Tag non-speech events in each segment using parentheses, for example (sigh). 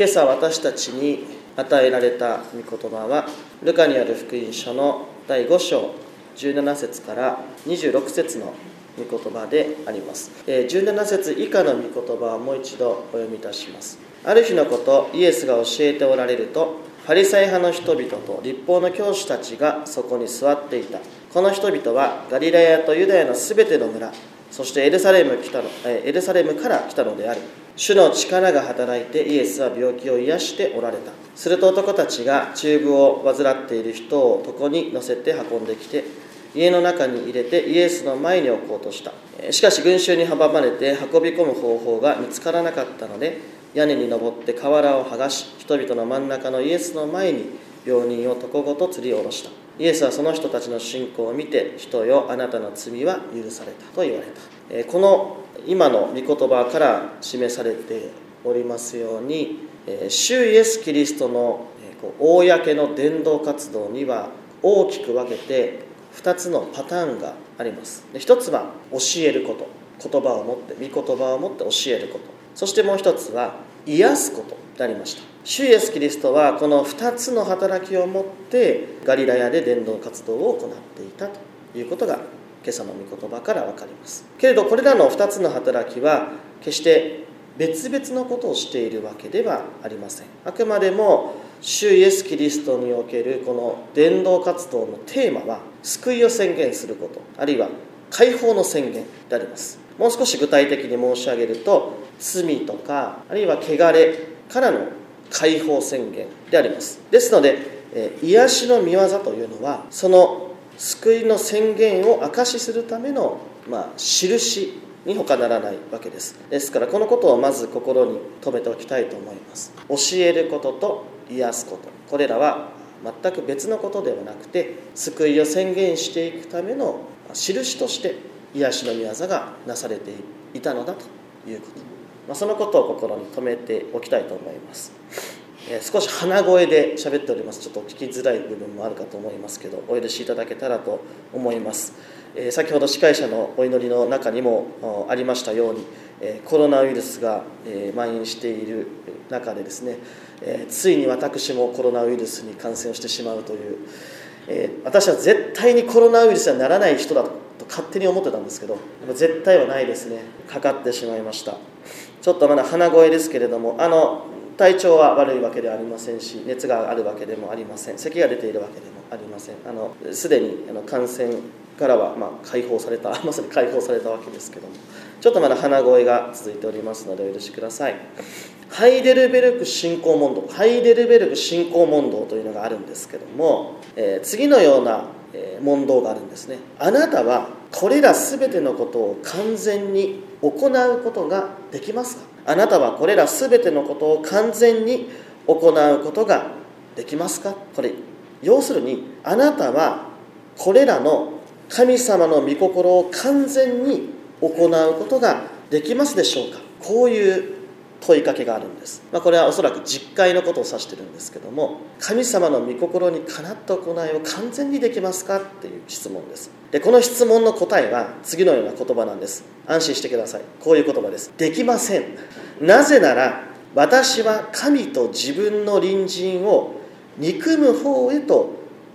今朝私たちに与えられた御言葉はルカにある福音書の第5章17節から26節の御言葉であります。17節以下の御言葉をもう一度お読みいたします。ある日のことイエスが教えておられるとパリサイ派の人々と立法の教師たちがそこに座っていた。この人々はガリラヤとユダヤのすべての村そしてエルサレム来たのエルサレムから来たのである。主の力が働いてイエスは病気を癒しておられた。すると男たちが中部を患っている人を床に乗せて運んできて家の中に入れてイエスの前に置こうとした。しかし群衆に阻まれて運び込む方法が見つからなかったので屋根に登って瓦を剥がし人々の真ん中のイエスの前に病人を床ごと吊り下ろした。イエスはその人たちの信仰を見て人よあなたの罪は許されたと言われた。この今の御言葉から示されておりますように主イエス・キリストの公の伝道活動には大きく分けて2つのパターンがあります。1つは教えること言葉を持って御言葉を持って教えること。そしてもう1つは癒すことでありました。主イエス・キリストはこの2つの働きを持ってガリラヤで伝道活動を行っていたということが今朝の御言葉から分かります。けれどこれらの2つの働きは決して別々のことをしているわけではありません。あくまでも主イエス・キリストにおけるこの伝道活動のテーマは救いを宣言することあるいは解放の宣言であります。もう少し具体的に申し上げると罪とかあるいは汚れからの解放宣言であります。ですので癒しの見業というのはその救いの宣言を証しするための、まあ、印に他ならないわけです。ですからこのことをまず心に留めておきたいと思います。教えることと癒すこと。これらは全く別のことではなくて救いを宣言していくための印として癒しの御業がなされていたのだということ、まあ、そのことを心に留めておきたいと思います。え少し鼻声で喋っております。ちょっと聞きづらい部分もあるかと思いますけどお許しいただけたらと思います、え先ほど司会者のお祈りの中にもありましたように、えコロナウイルスが、え蔓延している中でですね、えついに私もコロナウイルスに感染をしてしまうという、え私は絶対にコロナウイルスにはならない人だと勝手に思ってたんですけど絶対はないですね。かかってしまいました。ちょっとまだ鼻声ですけれどもあの体調は悪いわけではありませんし熱があるわけでもありません。咳が出ているわけでもありません。あのすでにあの感染からはま解放された (laughs) まさに解放されたわけですけども。ちょっとまだ鼻声が続いておりますのでお許しください。ハイデルベルク信仰問答。ハイデルベルク信仰問答というのがあるんですけども、えー、次のような問答があるんですね。あなたはこれら全てのことを完全に行うことができますか？あなたはこれら全てのことを完全に行うことができますか？これ要するにあなたはこれらの神様の御心を完全に行うことができますでしょうか？こういう問いかけがあるんです、まあ、これはおそらく実会のことを指してるんですけども神様の御心にかなった行いを完全にできますかっていう質問です。でこの質問の答えは次のような言葉なんです。安心してください。こういう言葉です。できません。なぜなら私は神と自分の隣人を憎む方へと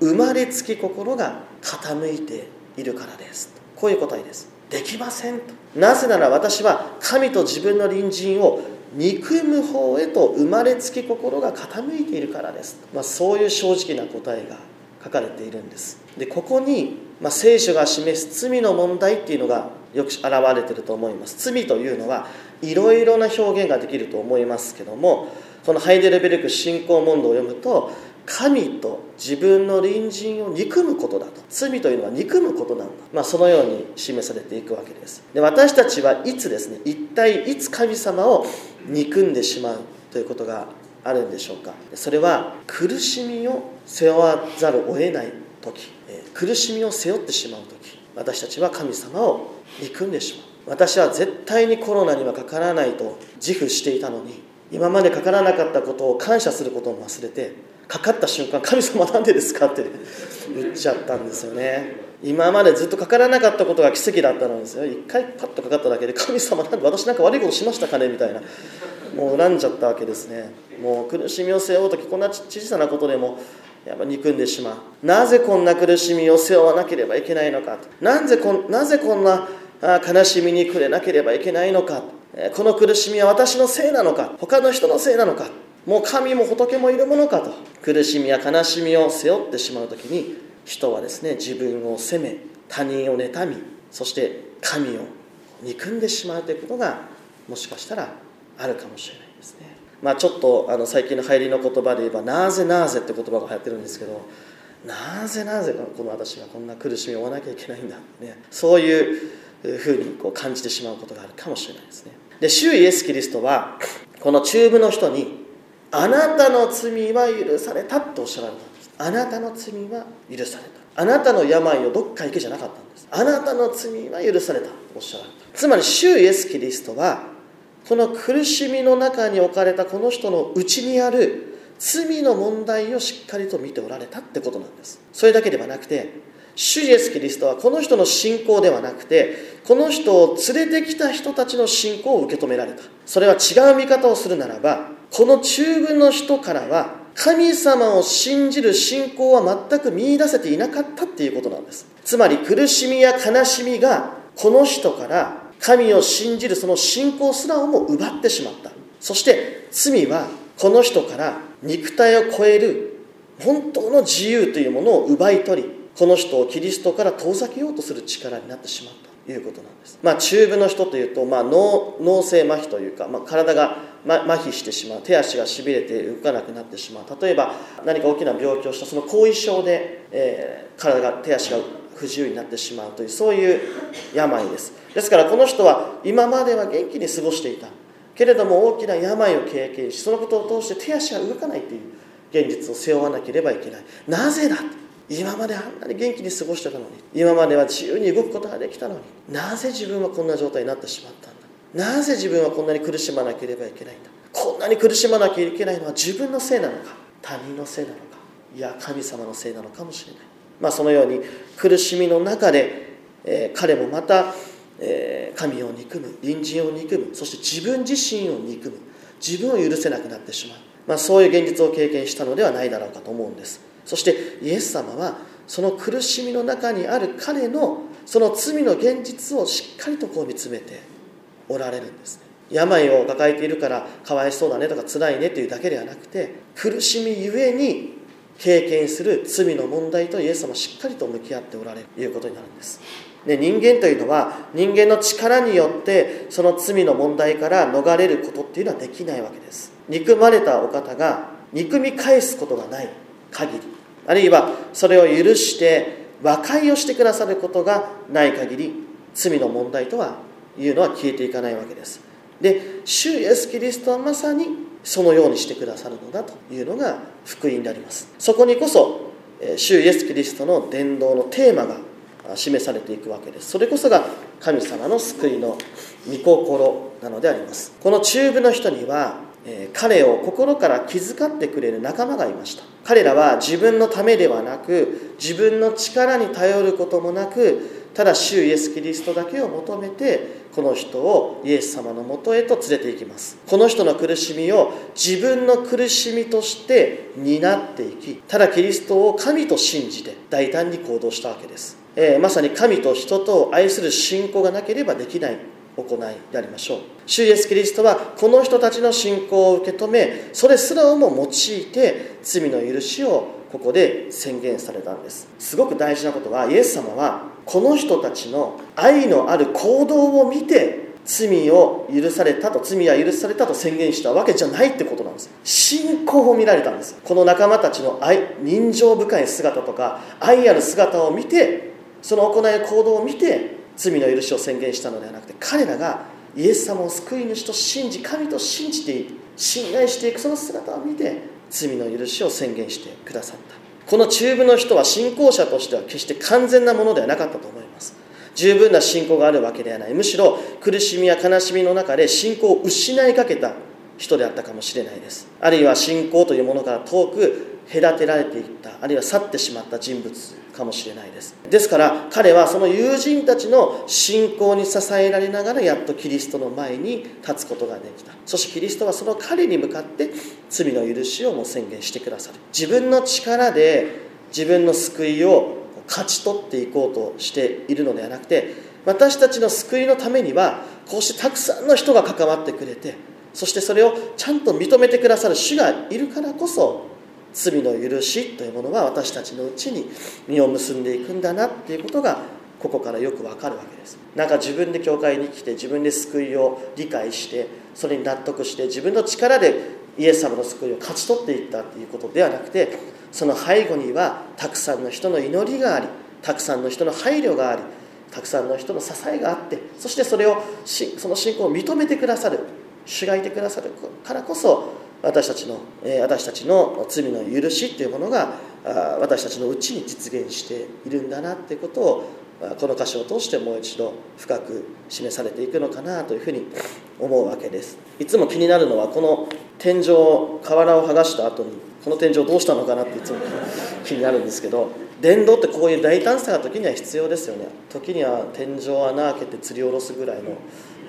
生まれつき心が傾いているからです。こういう答えです。できませんと。なぜなら私は神と自分の隣人を憎む方へと生まれつき心が傾いているからです、まあ、そういう正直な答えが書かれているんです。でここに、まあ、聖書が示す罪の問題っていうのがよく現れてると思います。罪というのはいろいろな表現ができると思いますけどもこのハイデルベルク信仰問答を読むと神と自分の隣人を憎むことだと。罪というのは憎むことなんだ、まあ、そのように示されていくわけです。で私たちはいつですね一体いつ神様を憎んでしまうということがあるんでしょうか。それは苦しみを背負わざるを得ない時。苦しみを背負ってしまう時。私たちは神様を憎んでしまう。私は絶対にコロナにはかからないと自負していたのに今までかからなかったことを感謝することを忘れてかかった瞬間神様なんでですかって言っちゃったんですよね。今までずっとかからなかったことが奇跡だったのですよ。一回パッとかかっただけで神様なんで私なんか悪いことしましたかねみたいなもう恨んじゃったわけですね。もう苦しみを背負う時こんな小さなことでもやっぱ憎んでしまう。なぜこんな苦しみを背負わなければいけないのか。なぜこなぜこんな悲しみに暮れなければいけないのか。この苦しみは私のせいなのか。他の人のせいなのか。もう神も仏もいるものかと。苦しみや悲しみを背負ってしまう時に人はですね自分を責め他人を妬みそして神を憎んでしまうということがもしかしたらあるかもしれないですね。まあちょっとあの最近の流行りの言葉で言えば「なぜなぜ」って言葉が流行ってるんですけどなぜなぜこの私がこんな苦しみを負わなきゃいけないんだ、ね、そういうふうにこう感じてしまうことがあるかもしれないですね。で主イエス・キリストはこの中部の人に「あなたの罪は許された」とおっしゃられたんです。あなたの罪は許された。あなたの病をどっか行けじゃなかったんです。あなたの罪は許されたとおっしゃられた。つまり主イエス・キリストはこの苦しみの中に置かれたこの人の内にある罪の問題をしっかりと見ておられたってことなんです。それだけではなくて主イエス・キリストはこの人の信仰ではなくてこの人を連れてきた人たちの信仰を受け止められた。それは違う見方をするならばこの中部の人からは神様を信じる信仰は全く見いだせていなかったっていうことなんですつまり苦しみや悲しみがこの人から神を信じるその信仰すらをも奪ってしまったそして罪はこの人から肉体を超える本当の自由というものを奪い取りこの人をキリストから遠ざけようとする力になってしまうということなんです。まあ、中部の人というと、まあ脳、脳性麻痺というか、まあ、体がま麻痺してしまう。手足がしびれて動かなくなってしまう。例えば何か大きな病気をしたその後遺症で、えー、体が手足が不自由になってしまうというそういう病です。ですからこの人は今までは元気に過ごしていた。けれども大きな病を経験しそのことを通して手足が動かないという現実を背負わなければいけない。なぜだ？今まであんなに元気に過ごしてたのに。今までは自由に動くことができたのに。なぜ自分はこんな状態になってしまったんだなぜ自分はこんなに苦しまなければいけないんだ？こんなに苦しまなきゃいけないのは自分のせいなのか？他人のせいなのか？いや神様のせいなのかもしれない。まあ、そのように苦しみの中で、えー、彼もまた、えー、神を憎む隣人を憎むそして自分自身を憎む。自分を許せなくなってしまう、まあ、そういう現実を経験したのではないだろうかと思うんです。そしてイエス様はその苦しみの中にある彼のその罪の現実をしっかりとこう見つめておられるんです病を抱えているからかわいそうだねとか辛いねというだけではなくて苦しみゆえに経験する罪の問題とイエス様しっかりと向き合っておられるということになるんです。で人間というのは人間の力によってその罪の問題から逃れることっていうのはできないわけです。憎まれたお方が憎み返すことがない限り。あるいはそれを許して和解をしてくださることがない限り罪の問題とはいうのは消えていかないわけです。で主イエス・キリストはまさにそのようにしてくださるのだというのが福音であります。そこにこそ主イエス・キリストの伝道のテーマが示されていくわけです。それこそが神様の救いの御心なのであります。この中部の人には彼を心から気遣ってくれる仲間がいました。彼らは自分のためではなく自分の力に頼ることもなくただ主イエス・キリストだけを求めてこの人をイエス様のもとへと連れて行きます。この人の苦しみを自分の苦しみとして担っていきただキリストを神と信じて大胆に行動したわけです、えー、まさに神と人と愛する信仰がなければできない行いでありましょう。主イエス・キリストはこの人たちの信仰を受け止めそれすらをも用いて罪の許しをここで宣言されたんです。すごく大事なことはイエス様はこの人たちの愛のある行動を見て罪を許されたと罪は許されたと宣言したわけじゃないってことなんです。信仰を見られたんです。この仲間たちの愛人情深い姿とか愛ある姿を見てその行い行動を見て罪の許しを宣言したのではなくて彼らがイエス様を救い主と信じ神と信じていく信頼していくその姿を見て罪の許しを宣言してくださった。この中部の人は信仰者としては決して完全なものではなかったと思います。十分な信仰があるわけではない。むしろ苦しみや悲しみの中で信仰を失いかけた人であったかもしれないです。あるいは信仰というものから遠く隔てられていったあるいは去ってしまった人物かもしれないです。ですから彼はその友人たちの信仰に支えられながらやっとキリストの前に立つことができた。そしてキリストはその彼に向かって罪の許しをも宣言してくださる。自分の力で自分の救いを勝ち取っていこうとしているのではなくて私たちの救いのためにはこうしてたくさんの人が関わってくれてそしてそれをちゃんと認めてくださる主がいるからこそ罪の許しというものは私たちのうちに実を結んでいくんだなっていうことがここからよくわかるわけです。なんか自分で教会に来て自分で救いを理解してそれに納得して自分の力でイエス様の救いを勝ち取っていったということではなくてその背後にはたくさんの人の祈りがありたくさんの人の配慮がありたくさんの人の支えがあってそしてそれをその信仰を認めてくださる主がいてくださるからこそ私たちの私たちの罪の許しというものが私たちのうちに実現しているんだなということをこの箇所を通してもう一度深く示されていくのかなというふうに思うわけです。いつも気になるのはこの天井瓦を剥がした後にこの天井どうしたのかなっていつも気になるんですけど電動ってこういう大胆さが時には必要ですよね。時には天井穴開けて吊り下ろすぐらいの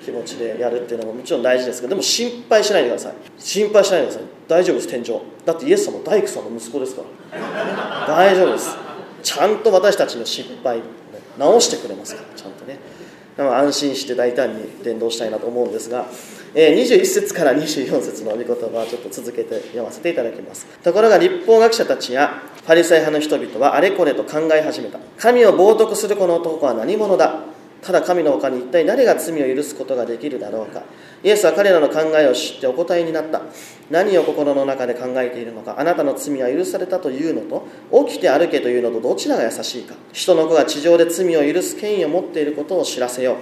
気持ちでやるっていうのももちろん大事ですけどでも心配しないでください。心配しないでください。大丈夫です天井。だってイエス様大工さんの息子ですから。大丈夫です。ちゃんと私たちの失敗直してくれますからちゃんとね。安心して大胆に伝道したいなと思うんですが21節から24節の御言葉をちょっと続けて読ませていただきます。ところが立法学者たちやパリサイ派の人々はあれこれと考え始めた。神を冒涜するこの男は何者だ？ただ神の他に一体誰が罪を許すことができるだろうか。イエスは彼らの考えを知ってお答えになった。何を心の中で考えているのか。あなたの罪は許されたというのと起きて歩けというのとどちらが優しいか。人の子が地上で罪を許す権威を持っていることを知らせよう。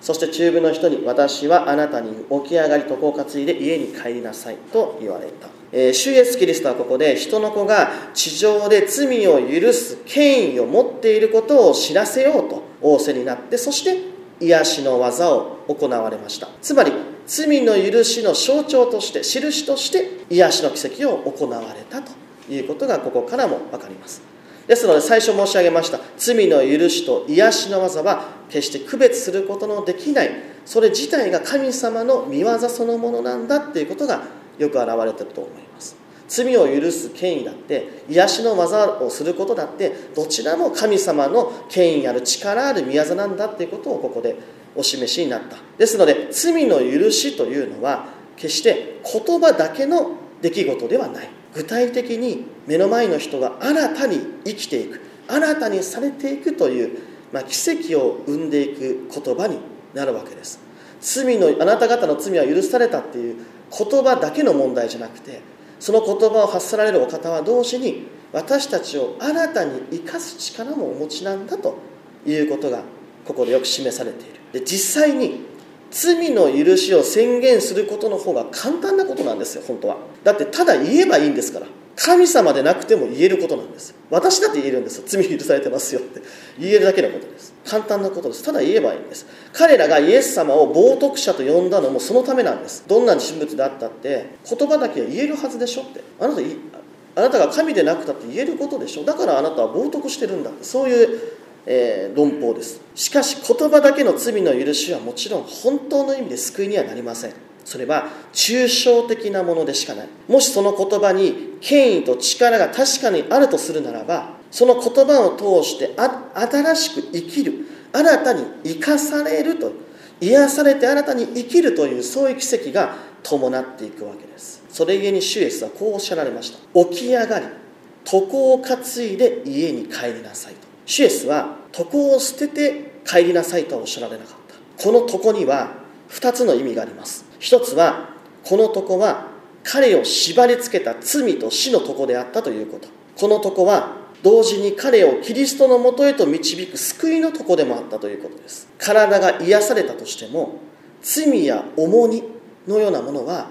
そして中部の人に私はあなたに起き上がり床を担いで家に帰りなさい。と言われた、えー、主イエスキリストはここで人の子が地上で罪を許す権威を持っていることを知らせようと。仰せになってそして癒しの技を行われました。つまり罪の許しの象徴として印として癒しの奇跡を行われたということがここからも分かります。ですので最初申し上げました罪の許しと癒しの技は決して区別することのできない。それ自体が神様の見業そのものなんだっていうことがよく表れてると思います。罪を許す権威だって癒しの技をすることだってどちらも神様の権威ある力ある宮業なんだっていうことをここでお示しになった。ですので罪の許しというのは決して言葉だけの出来事ではない。具体的に目の前の人が新たに生きていく新たにされていくという、まあ、奇跡を生んでいく言葉になるわけです。罪のあなた方の罪は許されたっていう言葉だけの問題じゃなくてその言葉を発せられるお方は同時に私たちを新たに生かす力もお持ちなんだということがここでよく示されている。で実際に罪の許しを宣言することの方が簡単なことなんですよ本当は。だってただ言えばいいんですから。神様でなくても言えることなんです。私だって言えるんですよ。罪許されてますよって。言えるだけのことです。簡単なことです。ただ言えばいいんです。彼らがイエス様を冒涜者と呼んだのもそのためなんです。どんな人物であったって言葉だけは言えるはずでしょって。あなたあなたが神でなくたって言えることでしょ。だからあなたは冒涜してるんだそういうえー、論法です。しかし言葉だけの罪の許しはもちろん本当の意味で救いにはなりません。それは抽象的なものでしかない。もしその言葉に権威と力が確かにあるとするならばその言葉を通して新しく生きる新たに生かされると癒されて新たに生きるというそういう奇跡が伴っていくわけです。それゆえにシュエスはこうおっしゃられました。起き上がり床を担いで家に帰りなさいと。シュエスは床を捨てて帰りなさいとはおっしゃられなかった。この床には2つの意味があります。一つはこの床は彼を縛りつけた罪と死の床であったということ。この床は同時に彼をキリストのもとへと導く救いの床でもあったということです。体が癒されたとしても罪や重荷のようなものは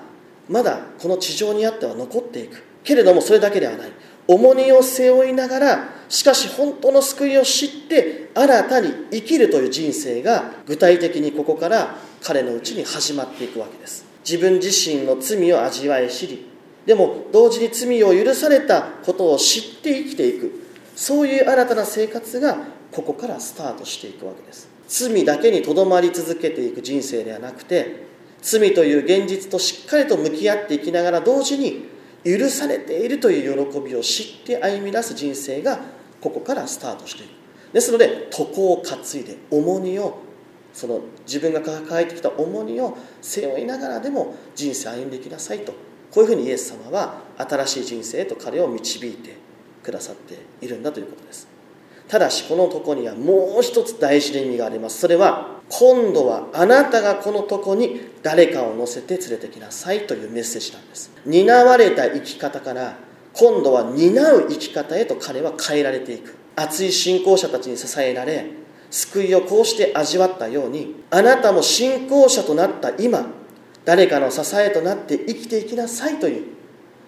まだこの地上にあっては残っていく。けれどもそれだけではない。重荷を背負いながらしかし本当の救いを知って新たに生きるという人生が具体的にここから彼のうちに始まっていくわけです。自分自身の罪を味わい知りでも同時に罪を許されたことを知って生きていく。そういう新たな生活がここからスタートしていくわけです。罪だけにとどまり続けていく人生ではなくて罪という現実としっかりと向き合っていきながら同時に許されているという喜びを知って歩み出す人生がここからスタートしていく。ですので床を担いで重荷をその自分が抱えてきた重荷を背負いながらでも人生歩んでいきなさいとこういうふうにイエス様は新しい人生へと彼を導いてくださっているんだということです。ただしこのとこにはもう一つ大事な意味があります。それは今度はあなたがこのとこに誰かを乗せて連れてきなさいというメッセージなんです。担われた生き方から今度は担う生き方へと彼は変えられていく。熱い信仰者たちに支えられ救いをこうして味わったようにあなたも信仰者となった今誰かの支えとなって生きていきなさいという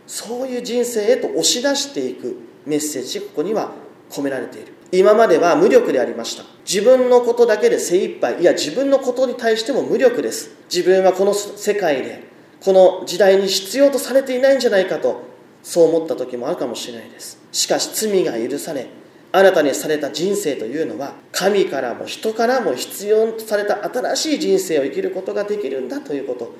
そういう人生へと押し出していくメッセージがここには込められている。今までは無力でありました。自分のことだけで精一杯いや自分のことに対しても無力です。自分はこの世界でこの時代に必要とされていないんじゃないかとそう思った時もあるかもしれないです。しかし罪が許され新たにされた人生というのは神からも人からも必要とされた新しい人生を生きることができるんだということ。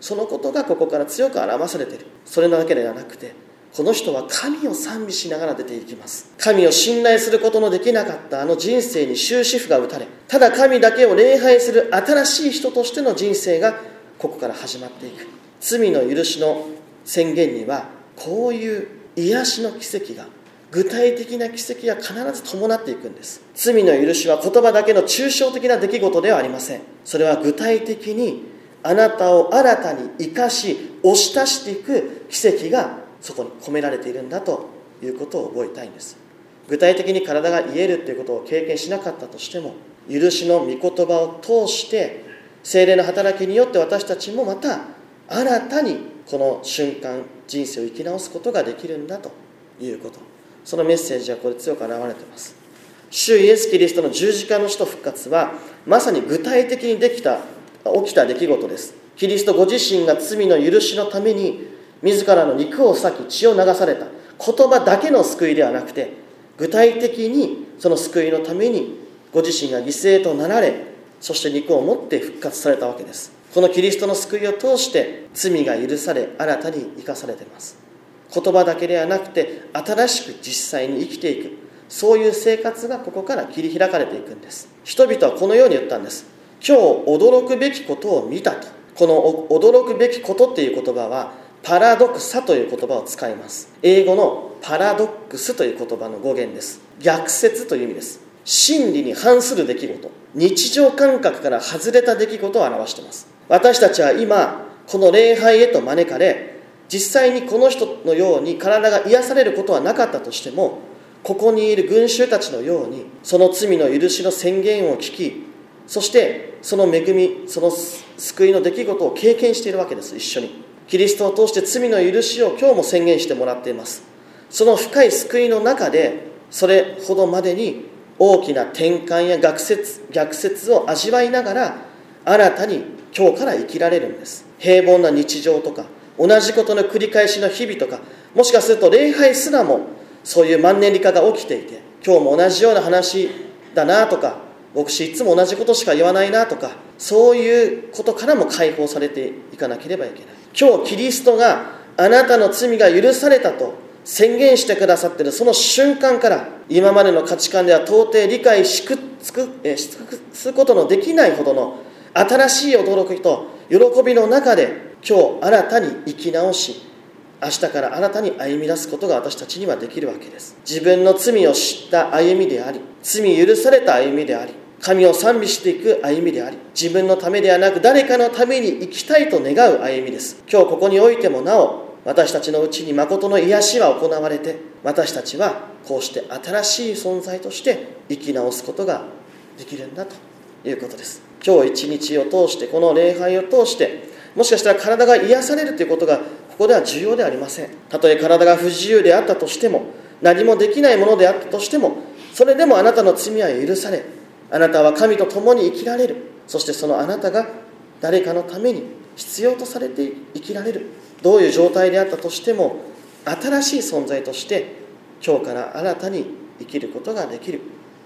そのことがここから強く表されている。それだけではなくてこの人は神を賛美しながら出ていきます。神を信頼することのできなかったあの人生に終止符が打たれただ神だけを礼拝する新しい人としての人生がここから始まっていく。罪の許しの宣言にはこういう癒しの奇跡が具体的な奇跡が必ず伴っていくんです。罪の許しは言葉だけの抽象的な出来事ではありません。それは具体的にあなたを新たに生かし押し出していく奇跡がそこに込められているんだということを覚えたいんです。具体的に体が癒えるということを経験しなかったとしても許しの御言葉を通して精霊の働きによって私たちもまた新たにこの瞬間人生を生き直すことができるんだということ。そのメッセージはこれ強く表れています。主イエス・キリストの十字架の死と復活はまさに具体的にできた起きた出来事です。キリストご自身が罪の許しのために自らの肉を裂き血を流された言葉だけの救いではなくて具体的にその救いのためにご自身が犠牲となられそして肉を持って復活されたわけです。このキリストの救いを通して罪が許され新たに生かされています。言葉だけではなくて新しく実際に生きていく。そういう生活がここから切り開かれていくんです。人々はこのように言ったんです。今日驚くべきことを見たと。この驚くべきことっていう言葉はパラドクサという言葉を使います。英語のパラドックスという言葉の語源です。逆説という意味です。真理に反する出来事。日常感覚から外れた出来事を表しています。私たちは今この礼拝へと招かれ実際にこの人のように体が癒されることはなかったとしてもここにいる群衆たちのようにその罪の許しの宣言を聞きそしてその恵みその救いの出来事を経験しているわけです一緒に。キリストを通して罪の許しを今日も宣言してもらっています。その深い救いの中でそれほどまでに大きな転換や逆説逆説を味わいながら新たに今日から生きられるんです。平凡な日常とか同じことの繰り返しの日々とかもしかすると礼拝すらもそういうマンネリ化が起きていて今日も同じような話だなとか牧師いつも同じことしか言わないなとかそういうことからも解放されていかなければいけない。今日キリストがあなたの罪が許されたと宣言してくださってるその瞬間から今までの価値観では到底理解しくつくえし尽くすことのできないほどの新しい驚きと喜びの中で今日新たに生き直し明日から新たに歩み出すことが私たちにはできるわけです。自分の罪を知った歩みであり罪許された歩みであり神を賛美していく歩みであり自分のためではなく誰かのために生きたいと願う歩みです。今日ここにおいてもなお私たちのうちに誠の癒しは行われて私たちはこうして新しい存在として生き直すことができるんだということです。今日一日を通してこの礼拝を通してもしかしたら体が癒されるということがここでは重要ではありません。たとえ体が不自由であったとしても何もできないものであったとしてもそれでもあなたの罪は許されあなたは神と共に生きられる。そしてそのあなたが誰かのために必要とされて生きられる。どういう状態であったとしても新しい存在として今日から新たに生きることができる。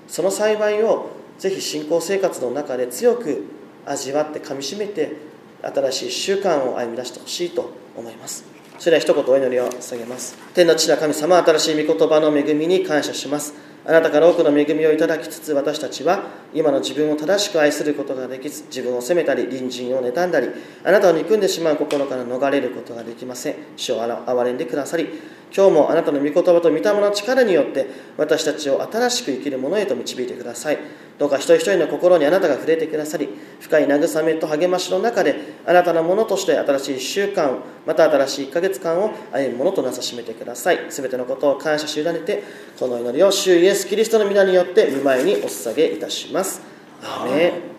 その幸いをぜひ信仰生活の中で強く味わってかみしめて新しい習慣を歩み出してほしいと思います。それでは一言お祈りを捧げます。天の父な神様新しい御言葉の恵みに感謝します。あなたから多くの恵みをいただきつつ私たちは今の自分を正しく愛することができず自分を責めたり隣人を妬んだりあなたを憎んでしまう心から逃れることができません。主を憐れんでくださり今日もあなたの御言葉と御霊の力によって私たちを新しく生きるものへと導いてください。どうか一人一人の心にあなたが触れてくださり深い慰めと励ましの中であなたのものとして新しい1週間また新しい1ヶ月間を歩むものとなさしめてください。全てのことを感謝し委ねてこの祈りを主イエスキリストの皆によって御前にお捧げいたします。アー